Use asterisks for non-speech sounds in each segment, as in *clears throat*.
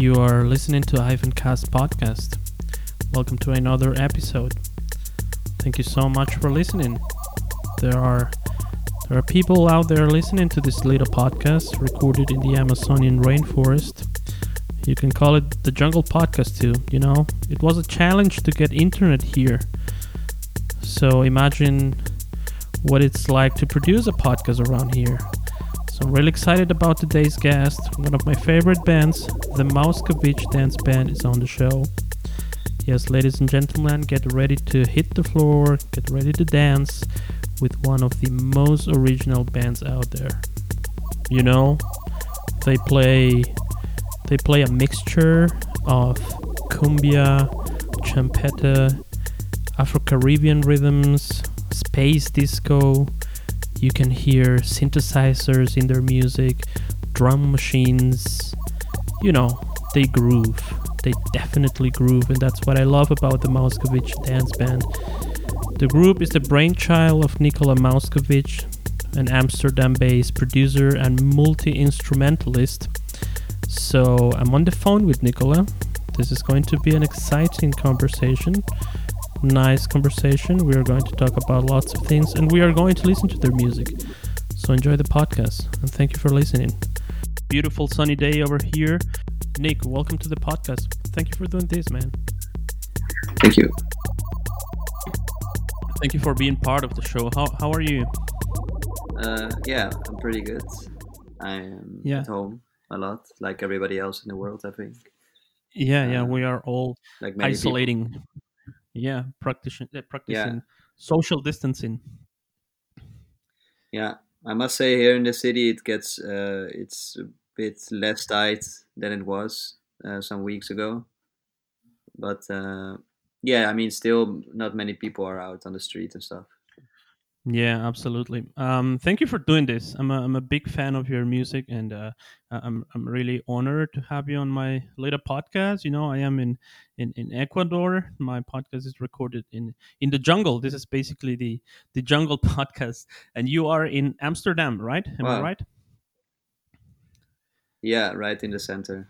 You are listening to Ivan Cast podcast. Welcome to another episode. Thank you so much for listening. There are there are people out there listening to this little podcast recorded in the Amazonian rainforest. You can call it the Jungle Podcast too, you know. It was a challenge to get internet here. So imagine what it's like to produce a podcast around here. So I'm really excited about today's guest. One of my favorite bands, the Mauskovic Dance Band, is on the show. Yes, ladies and gentlemen, get ready to hit the floor, get ready to dance with one of the most original bands out there. You know, they play they play a mixture of cumbia, champeta, Afro-Caribbean rhythms, space disco, you can hear synthesizers in their music, drum machines. You know, they groove. They definitely groove, and that's what I love about the Mauskovic Dance Band. The group is the brainchild of Nicola Mauskovic, an Amsterdam based producer and multi instrumentalist. So I'm on the phone with Nicola. This is going to be an exciting conversation nice conversation. We are going to talk about lots of things and we are going to listen to their music. So enjoy the podcast and thank you for listening. Beautiful sunny day over here. Nick, welcome to the podcast. Thank you for doing this, man. Thank you. Thank you for being part of the show. How, how are you? Uh, yeah, I'm pretty good. I'm Yeah. at home a lot, like everybody else in the world, I think. Yeah, yeah, Uh, we are all Like many people. Isolating. Yeah, practicing, uh, practicing Yeah, social distancing. yeah. I must say, here in the city, it gets uh, it's a bit less tight than it was uh, some weeks ago. But uh, yeah, I mean, still not many people are out on the street and stuff. Yeah, absolutely. Um, thank you for doing this. I'm a, I'm a big fan of your music, and uh, I'm I'm really honored to have you on my little podcast. You know, I am in, in, in Ecuador. My podcast is recorded in in the jungle. This is basically the the jungle *laughs* podcast, and you are in Amsterdam, right? Am I right? Yeah, right in the center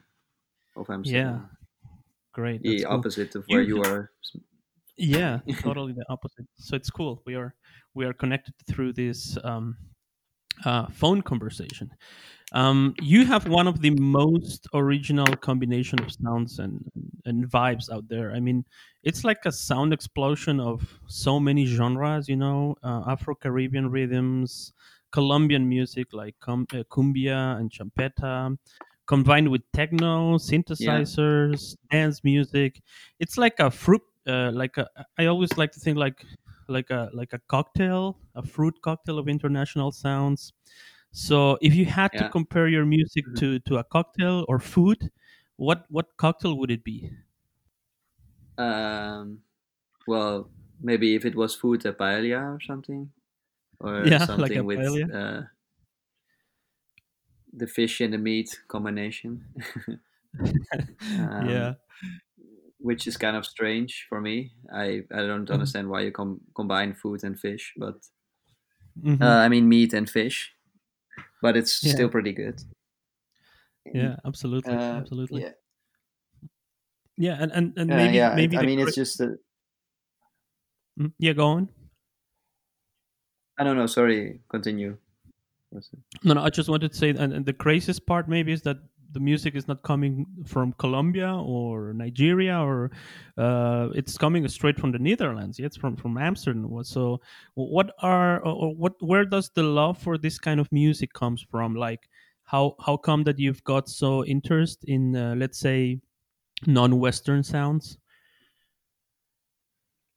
of Amsterdam. Yeah, great. That's The cool. opposite of where You you are. Yeah, *laughs* totally the opposite. So it's cool. We are we are connected through this um, uh, phone conversation. Um, you have one of the most original combination of sounds and and vibes out there. I mean, it's like a sound explosion of so many genres. You know, uh, Afro Caribbean rhythms, Colombian music like cum- uh, cumbia and champeta, combined with techno, Yeah, synthesizers, dance music. It's like a fruit. Uh, like a, I always like to think like like a like a cocktail, a fruit cocktail of international sounds so if you had to compare your music Mhm. to to a cocktail or food, what what cocktail would it be? Um, well, maybe if it was food, a paella or something, or *laughs* Yeah, like something with uh, the fish and the meat combination, *laughs* *laughs* um, yeah. Which is kind of strange for me. I, I don't Mhm. understand why you com- combine food and fish, but uh, Mhm. I mean meat and fish, but it's Yeah. still pretty good. Yeah. Absolutely. Uh, Absolutely. yeah, Yeah. And and and uh, maybe yeah. Maybe I the mean, it's just a, Mm, yeah. Go on. I don't know. Sorry, continue. No, no. I just wanted to say, and, and the craziest part maybe is that the music is not coming from Colombia or Nigeria or uh, it's coming straight from the Netherlands. Yeah, it's from from Amsterdam. So, what are or what? Where does the love for this kind of music comes from? Like, how how come that you've got so interest in, uh, let's say, non-Western sounds?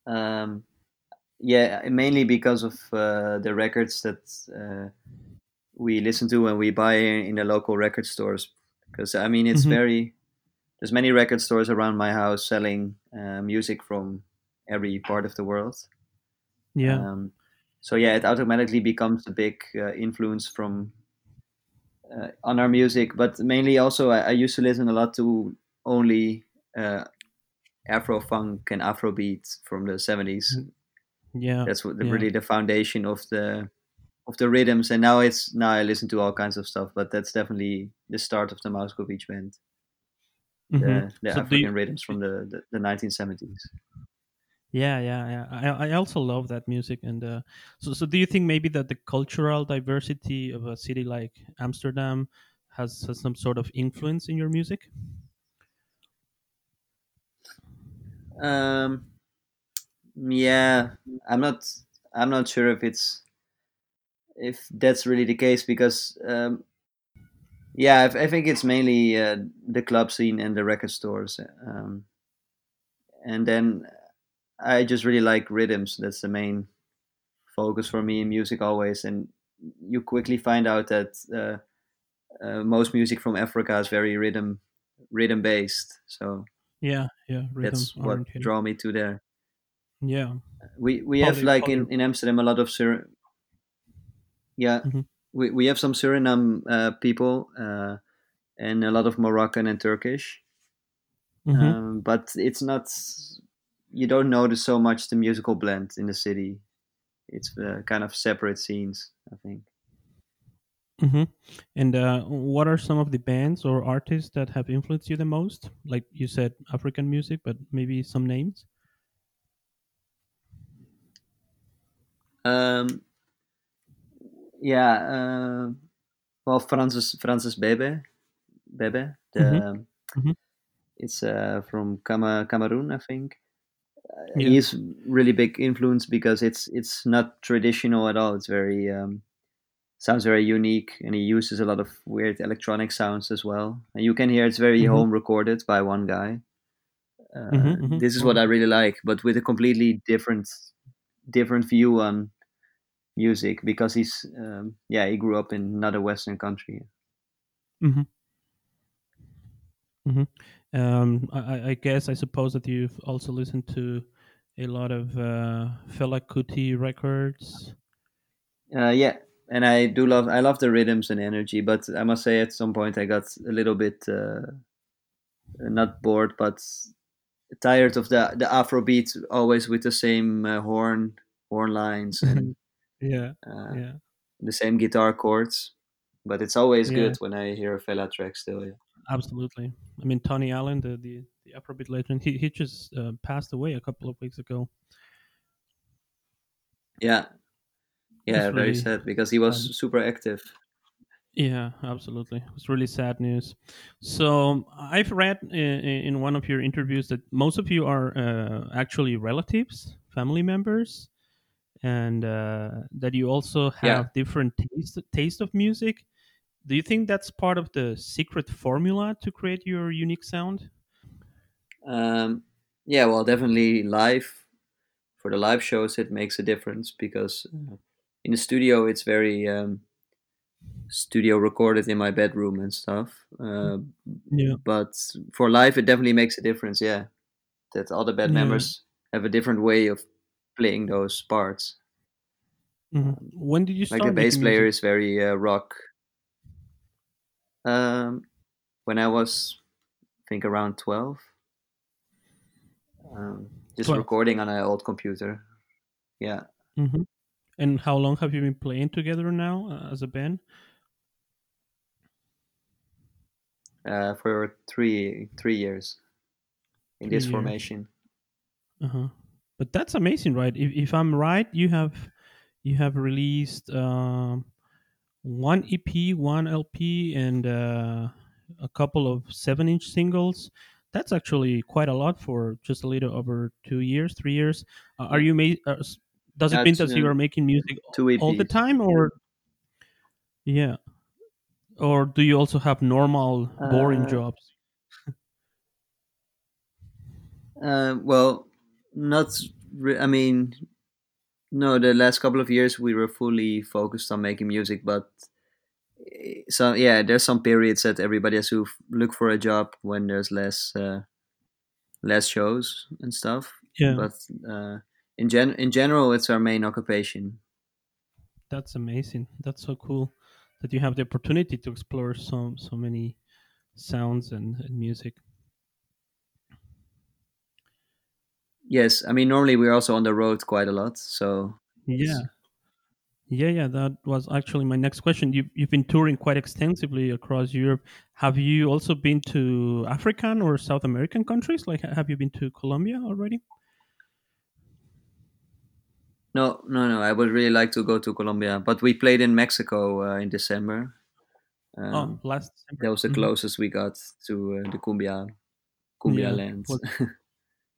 Um, yeah, mainly because of uh, the records that uh, we listen to when we buy in the local record stores. Because I mean, it's hmm very there's many record stores around my house selling uh, music from every part of the world. Yeah. Um, so yeah, it automatically becomes a big uh, influence from uh, on our music. But mainly also, I, I used to listen a lot to only uh, Afro funk and Afrobeat from the 70s. Mm, Yeah. That's what the, Yeah. really the foundation of the of the rhythms. And now it's now I listen to all kinds of stuff, but that's definitely the start of the Mauskovic Band. hmm the the So do you? African rhythms from the the, the 1970s. Yeah, yeah, yeah. I I also love that music, and uh, so so do you think maybe that the cultural diversity of a city like Amsterdam has, has some sort of influence in your music? Um, yeah, I'm not I'm not sure if it's if that's really the case because um, yeah, I, I think it's mainly uh, the club scene and the record stores, um, and then I just really like rhythms. That's the main focus for me in music always, and you quickly find out that uh, uh, most music from Africa is very rhythm rhythm based. So Yeah, yeah. Rhythm that's what oriented. draw me to there. Yeah, We we have like poly. in, in Amsterdam a lot of Sur- yeah hmm we, we have some Suriname uh, people uh, and a lot of Moroccan and Turkish, hmm um, but it's not you don't notice so much the musical blend in the city. It's uh, kind of separate scenes, I think. Mm-hmm. And uh, what are some of the bands or artists that have influenced you the most? Like you said, African music, but maybe some names. Um, yeah, uh, well, Francis Francis Bebey Bebey the hmm it's uh, from Cama- Cameroon, I think. Yeah. He's really big influence because it's it's not traditional at all. It's very um, sounds very unique, and he uses a lot of weird electronic sounds as well. And you can hear it's very hmm home recorded by one guy. Uh, this is what I really like, but with a completely different different view on music because he's um, yeah he grew up in another Western country. hmm hmm Um, I, I I guess I suppose that you've also listened to a lot of uh, Fela Kuti records. Uh, yeah, and I do love I love the rhythms and energy, but I must say at some point I got a little bit uh, not bored, but tired of the the Afrobeat always with the same uh, horn horn lines *laughs* and yeah, uh, yeah, the same guitar chords. But it's always yeah. good when I hear a Fela track still. Yeah, Absolutely. I mean, Tony Allen, the the, the Afrobeat legend, he he just uh, passed away a couple of weeks ago. yeah, yeah. It's Very really sad because he was super active. Yeah, absolutely. It's really sad news. So I've read in, in one of your interviews that most of you are uh, actually relatives, family members, and uh, that you also Yeah, have different taste taste of music. Do you think that's part of the secret formula to create your unique sound? um, yeah. Well, definitely live for the live shows it makes a difference because uh, in the studio it's very um, studio recorded in my bedroom and stuff. Uh, Yeah, but for live, it definitely makes a difference. Yeah, that all the band yeah. members have a different way of playing those parts. hmm Um, When did you start? like the bass player music? is very uh, rock. Um, when I was, I think, around twelve, um, just Twelve. recording on an old computer. Yeah, hmm And how long have you been playing together now uh, as a band? uh, for three three years in Three this years. formation. Uh-huh. But that's amazing, right? If if I'm right, you have you have released um, one EP, one LP, and uh, a couple of seven-inch singles. That's actually quite a lot for just a little over two years, three years. Uh, are you ma- uh, Does it mean that's that you are making music all the time, or yeah, or do you also have normal, boring Uh, jobs? *laughs* uh, well, not. Re- I mean, No, the last couple of years we were fully focused on making music, but eh, so yeah, there's some periods that everybody has to f- look for a job when there's less uh, less shows and stuff. Yeah, But uh, in gen in general, it's our main occupation. that's amazing. That's so cool that you have the opportunity to explore so so many sounds and, and music. Yes, I mean normally we're also on the road quite a lot, so Yeah, Yeah, yeah, that was actually my next question. You've, you've been touring quite extensively across Europe. Have you also been to African or South American countries? Like, have you been to Colombia already? No, no, no. I would really like to go to Colombia, but we played in Mexico uh, in December. oh, Um, last December. that was the Mhm. closest we got to uh, the cumbia cumbia Yeah, lands. *laughs*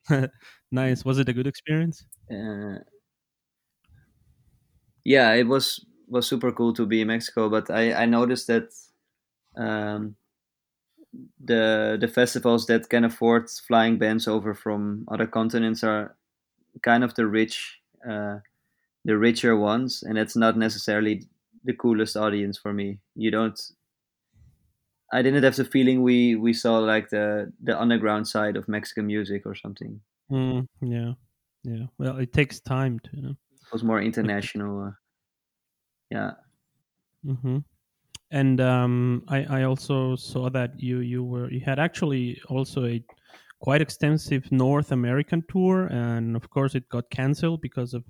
*laughs* nice. Was it a good experience? uh, yeah, it was was super cool to be in Mexico, but I I noticed that um, the the festivals that can afford flying bands over from other continents are kind of the rich uh, the richer ones, and it's not necessarily the coolest audience for me. You don't. I didn't have the feeling we we saw like the the underground side of Mexican music or something. Mm, yeah, yeah. Well, it takes time to. You know. It was more *laughs* international. Uh, yeah. hmm And um, I, I also saw that you you were you had actually also a quite extensive North American tour, and of course it got canceled because of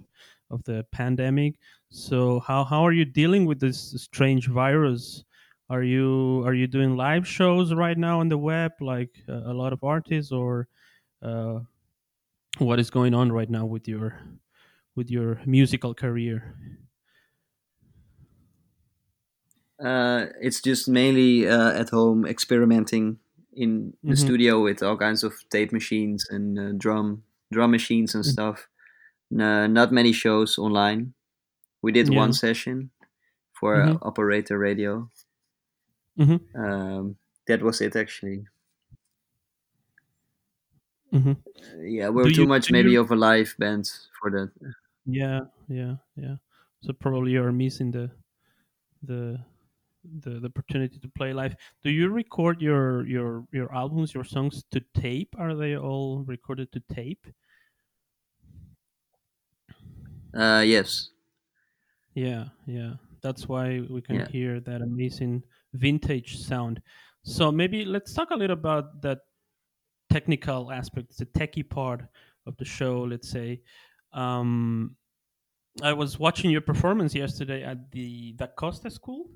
of the pandemic. So how how are you dealing with this strange virus? Are you are you doing live shows right now on the web like uh, a lot of artists, or uh, what is going on right now with your with your musical career? Uh, it's just mainly uh, at home experimenting in the Mhm. studio with all kinds of tape machines and uh, drum drum machines and Mm. stuff. No, not many shows online. We did Yeah. one session for uh, Mhm. operator radio. Mhm. Um, that was it actually. hmm Uh, yeah, we're Do too you- much maybe you- of a live band for that. Yeah, yeah, yeah. So probably you're missing the the the, the opportunity to play live. Do you record your your your albums, your songs to tape? Are they all recorded to tape? Uh, yes. Yeah, yeah. That's why we can Yeah. hear that amazing vintage sound. So maybe let's talk a little about that technical aspect, the techie part of the show. Let's say. Um, I was watching your performance yesterday at the Da Costa School,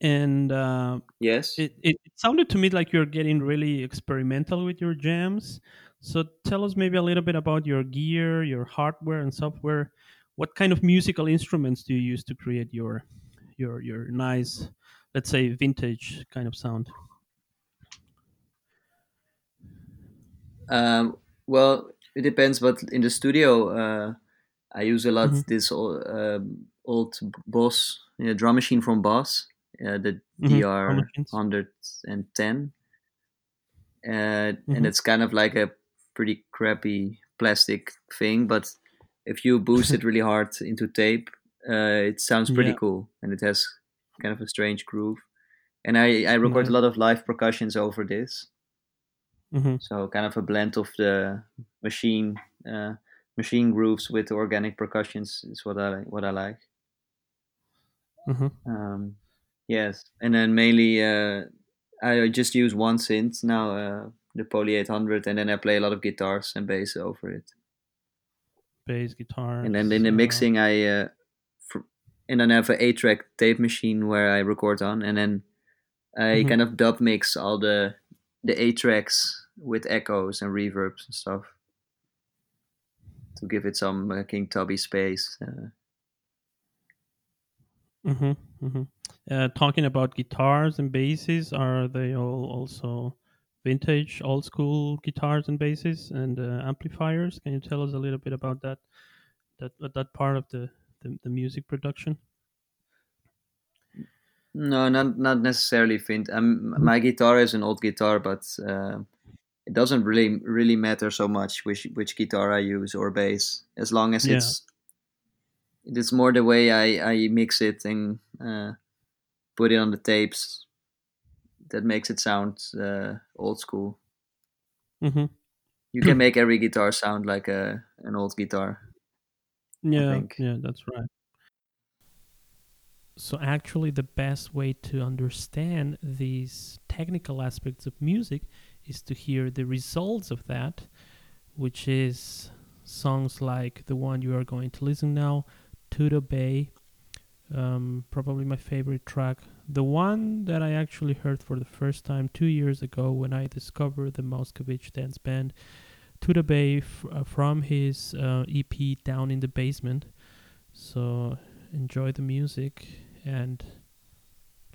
and uh, Yes. it, it, it sounded to me like you're getting really experimental with your jams. So tell us maybe a little bit about your gear, your hardware and software. What kind of musical instruments do you use to create your your your nice, let's say, vintage kind of sound? Um, well, it depends, but in the studio, uh, I use a lot Mhm. this old, um old Boss yeah, drum machine from Boss, uh, the Mhm, DR 110, uh, Mhm. and it's kind of like a pretty crappy plastic thing, but if you boost it really hard into tape, uh, it sounds pretty Yeah. cool, and it has kind of a strange groove. And I, I record Nice. a lot of live percussions over this. hmm So kind of a blend of the machine uh, machine grooves with organic percussions is what I what I like. hmm Um, yes, and then mainly uh, I just use one synth now, uh, the Poly 800, and then I play a lot of guitars and bass over it. Bass guitar. And then in the mixing, I uh, and then I have an eight track tape machine where I record on, and then I Mhm. kind of dub mix all the the eight tracks with echoes and reverbs and stuff to give it some uh, King Tubby space. Uh, hmm hmm Uh, talking about guitars and basses, are they all also vintage, old school guitars and basses and uh, amplifiers? Can you tell us a little bit about that that that part of the the, the music production? no, not not necessarily Vint. Um, my guitar is an old guitar, but uh, it doesn't really really matter so much which which guitar I use or bass, as long as Yeah. it's it's more the way I I mix it and uh, put it on the tapes that makes it sound uh, old school. hmm You can *clears throat* make every guitar sound like a an old guitar. Yeah, yeah, that's right. So actually, the best way to understand these technical aspects of music is to hear the results of that, which is songs like the one you are going to listen now, Tudo Bay. Um, probably my favorite track. The one that I actually heard for the first time two years ago when I discovered the Mauskovic dance band. Tudo Bay f- uh, from his uh, EP Down in the Basement. So enjoy the music and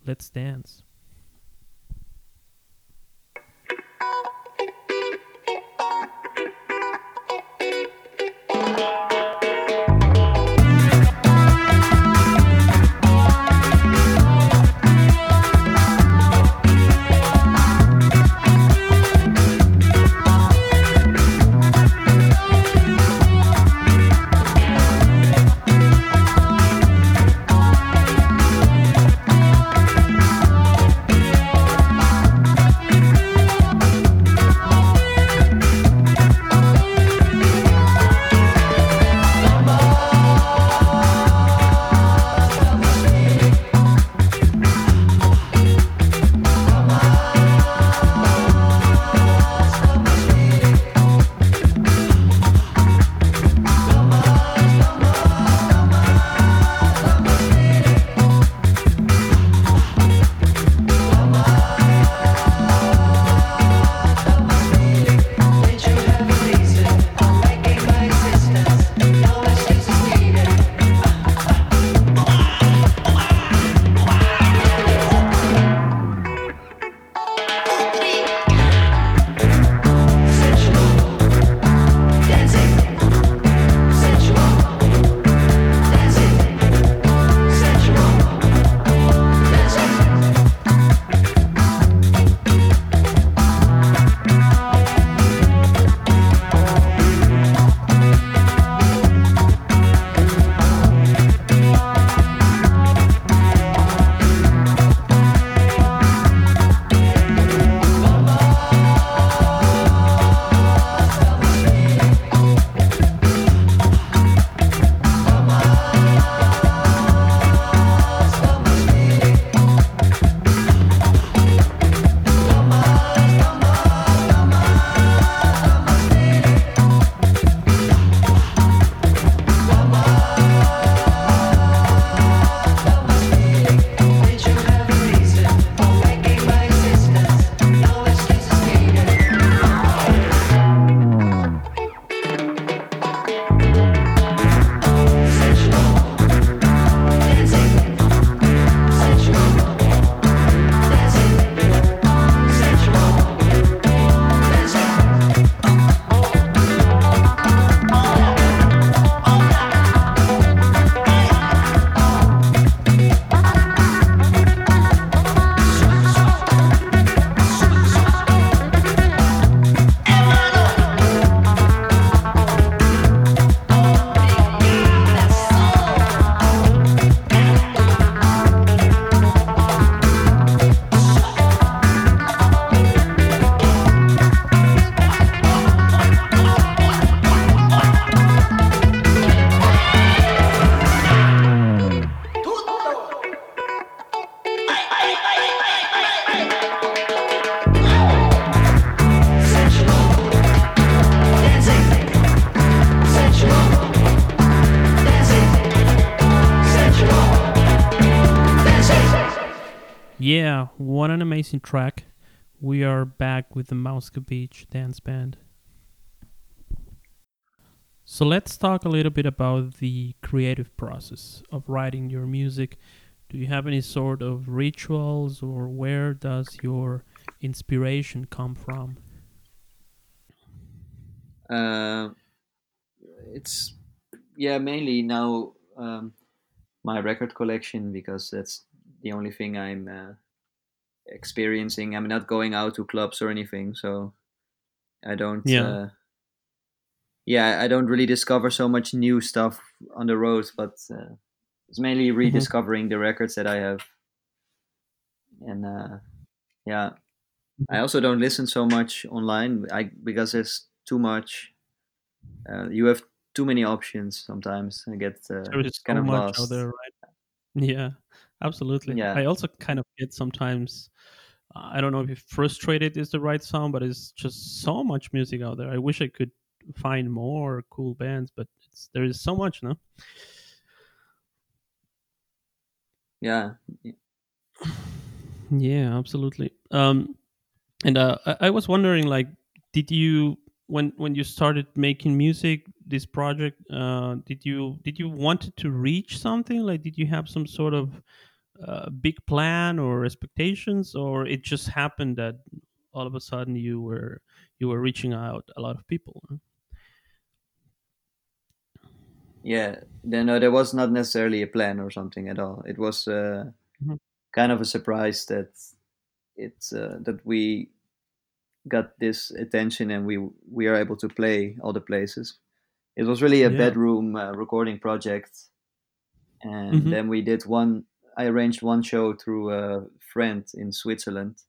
let's dance. Amazing track. We are back with the Mauskovic Dance Band. So let's talk a little bit about the creative process of writing your music. Do you have any sort of rituals or where does your inspiration come from? Uh, it's yeah, mainly now um, my record collection because that's the only thing I'm uh, experiencing. I'm not going out to clubs or anything, so I don't. Yeah. Uh, yeah, I don't really discover so much new stuff on the road, but uh, it's mainly rediscovering the records that I have. And uh, yeah, I also don't listen so much online. I because there's too much. Uh, you have too many options sometimes. I get uh, kind so of lost. out there, right? Yeah, absolutely. Yeah. I also kind of get sometimes. uh, I don't know if frustrated is the right sound, but it's just so much music out there. I wish I could find more cool bands, but it's, there is so much, no? yeah *sighs* Yeah, absolutely. Um, and uh, I, I was wondering, like, did you when when you started making music, this project, uh, did you did you wanted to reach something? Like, did you have some sort of uh, big plan or expectations, or it just happened that all of a sudden you were you were reaching out a lot of people? yeah then no, there was not necessarily a plan or something at all it was uh, Mhm. kind of a surprise that it's uh, that we got this attention and we we are able to play all the places it was really a Yeah. bedroom uh, recording project and hmm then we did one i arranged one show through a friend in switzerland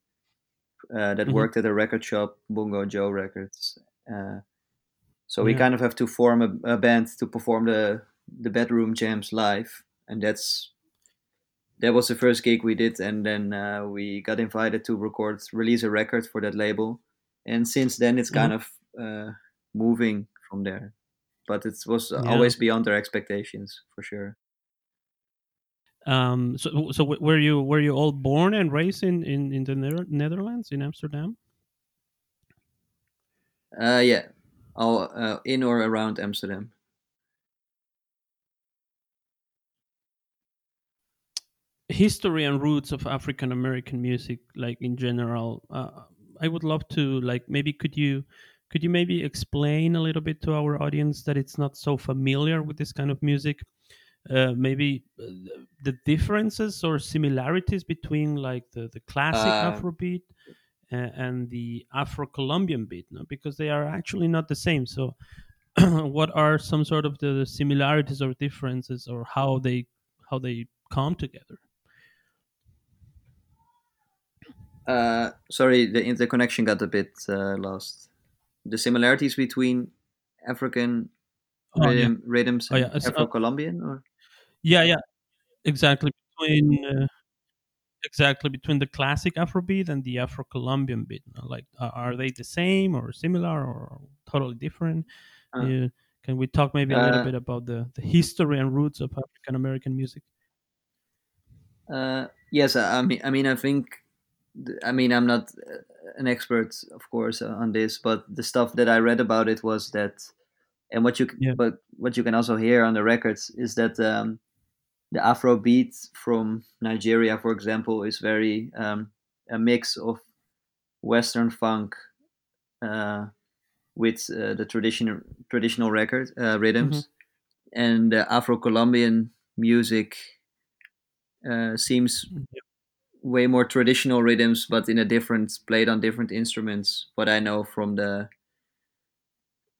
uh, that hmm worked at a record shop Bongo Joe records uh, so we kind of have to form a, a band to perform the the bedroom jams live and that's that was the first gig we did and then uh, we got invited to record release a record for that label and since then it's hmm kind of uh, moving from there but it was Yeah. always beyond our expectations for sure Um, so, so were you were you all born and raised in in, in the Nether- Netherlands in Amsterdam? uh, yeah all uh, in or around amsterdam History and roots of African American music, like in general. Uh, I would love to like maybe could you could you maybe explain a little bit to our audience that it's not so familiar with this kind of music? Uh, maybe uh, the differences or similarities between like the, the classic uh, Afrobeat and, and the Afro Colombian beat, no? because they are actually not the same. So *clears throat* what are some sort of the similarities or differences or how they how they come together? Uh, sorry the interconnection got a bit uh, lost. The similarities between african oh yeah. rhythm rhythms oh yeah. And uh, afro-colombian or yeah yeah. Exactly between uh, exactly between the classic afrobeat and the afro-colombian beat like are they the same or similar or totally different? Uh, uh, can we talk maybe a little uh, bit about the, the history and roots of african american music? Uh, yes I, I mean i mean i think I mean, I'm not uh, an expert, of course, uh, on this, but the stuff that I read about it was that, and what you, yeah. but what you can also hear on the records is that um, the Afro beat from Nigeria, for example, is very um, a mix of Western funk uh, with uh, the traditional traditional record uh, rhythms, and the Afro Colombian music uh, seems way more traditional rhythms, but in a different played on different instruments. What I know from the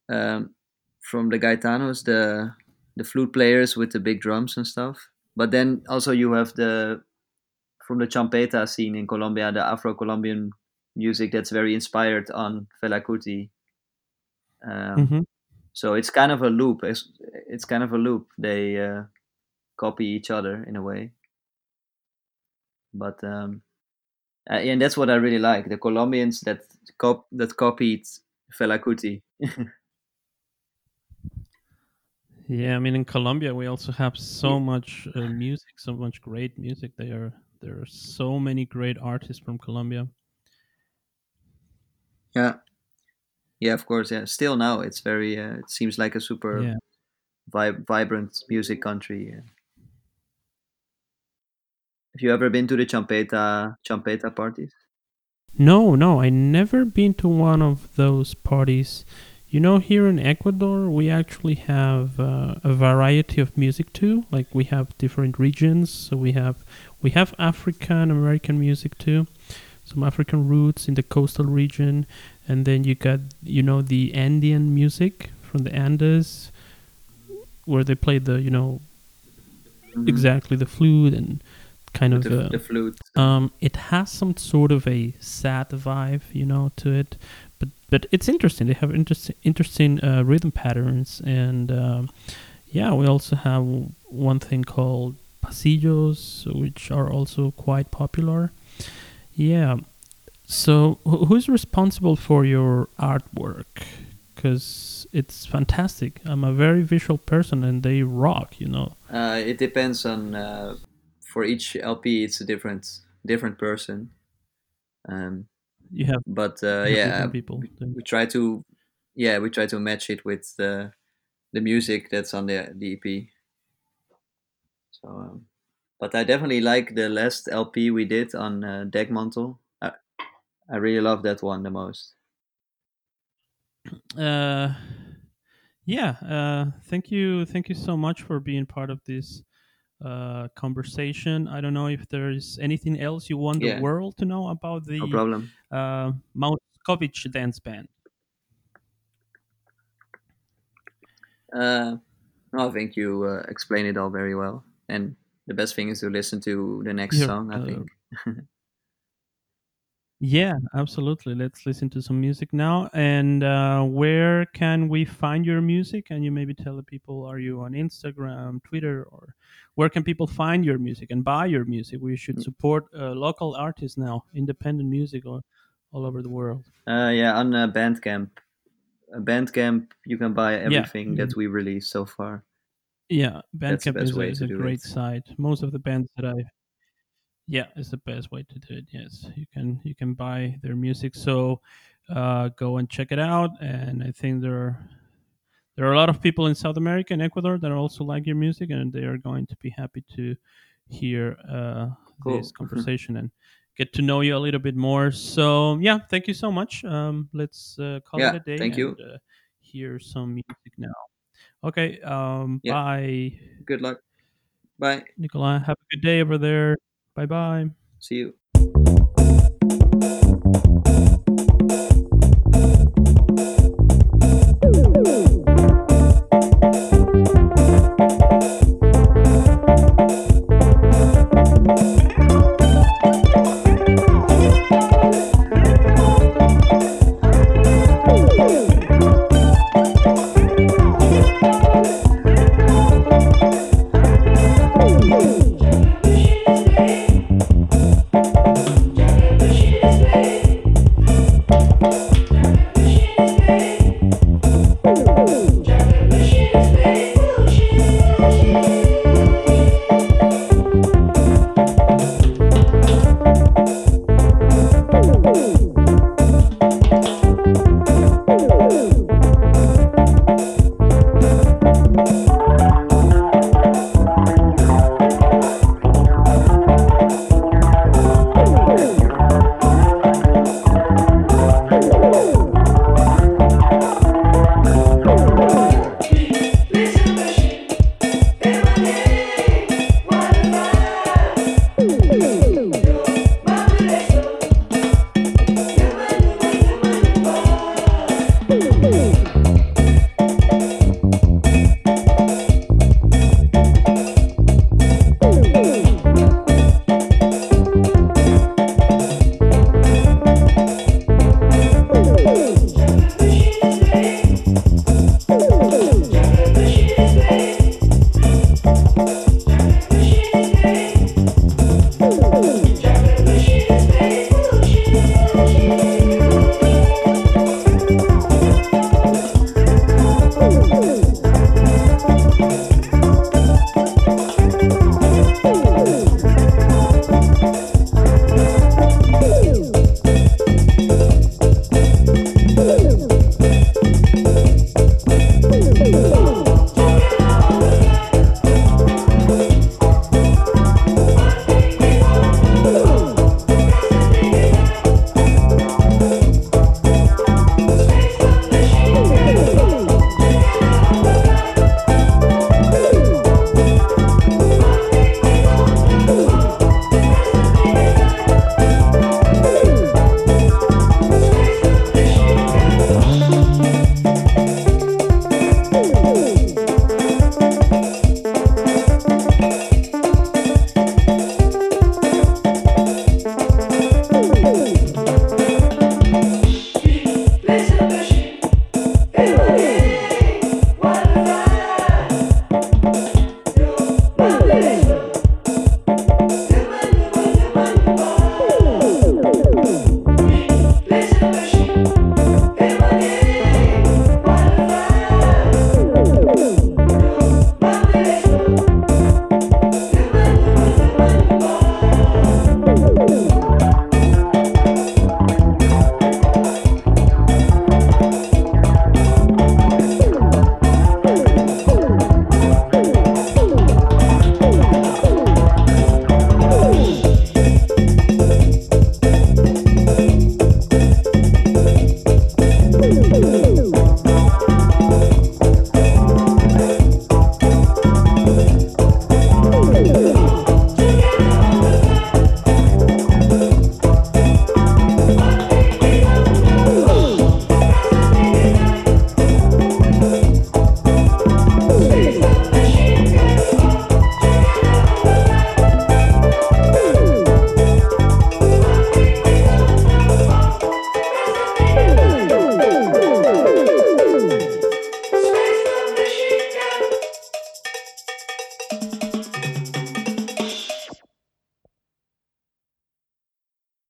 um, from the gaitanos, the the flute players with the big drums and stuff. But then also you have the from the champeta scene in Colombia, the Afro-Colombian music that's very inspired on Fela Kuti. Um, hmm so it's kind of a loop. It's, it's kind of a loop. They uh, copy each other in a way. But um, uh, and that's what I really like. The Colombians that cop that copied Fela Kuti. *laughs* Yeah, I mean in Colombia we also have so much uh, music, so much great music. There, there are so many great artists from Colombia. yeah, yeah, of course. Yeah, still now it's very. Uh, it seems like a super Yeah. vi- vibrant music country. Yeah. Have you ever been to the champeta champeta parties? No, no, I never been to one of those parties. You know, here in Ecuador, we actually have uh, a variety of music too. Like we have different regions. So we have we have African American music too, some African roots in the coastal region, and then you got you know the Andean music from the Andes, where they play the you know Mhm. exactly the flute and kind of the, uh, the flute. um, it has some sort of a sad vibe, you know, to it, but but it's interesting. They have interesting interesting uh, rhythm patterns, and um, yeah, we also have one thing called pasillos, which are also quite popular. Yeah. So wh- who's responsible for your artwork? Because it's fantastic. I'm a very visual person, and they rock. You know. Uh, it depends on. Uh, for each LP, it's a different different person. Um, You have, but uh, yeah, people. we, we try to yeah we try to match it with the the music that's on the the EP. So, um, but I definitely like the last LP we did on uh, Dekmantel. I, I really love that one the most. Uh, yeah. Uh, thank you. Thank you so much for being part of this uh, conversation. I don't know if there's anything else you want Yeah. the world to know about the No problem. uh, Mauskovic dance band. Uh, no, I think you uh, explained it all very well. And the best thing is to listen to the next Yeah, song. I uh, think. *laughs* Yeah, absolutely. Let's listen to some music now. And uh, where can we find your music? Can you maybe tell the people, are you on Instagram, Twitter, or where can people find your music and buy your music? We should support uh, local artists now, independent music all, all over the world. Uh, yeah, on uh, Bandcamp. Uh, Bandcamp, you can buy everything mm. that we released so far. Yeah, Bandcamp is a, is a great it. site. Most of the bands that I yeah, it's the best way to do it. Yes, you can you can buy their music. So uh, go and check it out. And I think there are there are a lot of people in South America and Ecuador that also like your music, and they are going to be happy to hear uh, Cool. this conversation and get to know you a little bit more. So yeah, thank you so much. Um, let's uh, call Yeah, it a day thank you. and uh, hear some music now. Okay. Um, Yeah. Bye, Good luck. Bye. Nikolai. Have a good day over there. Bye bye. See you.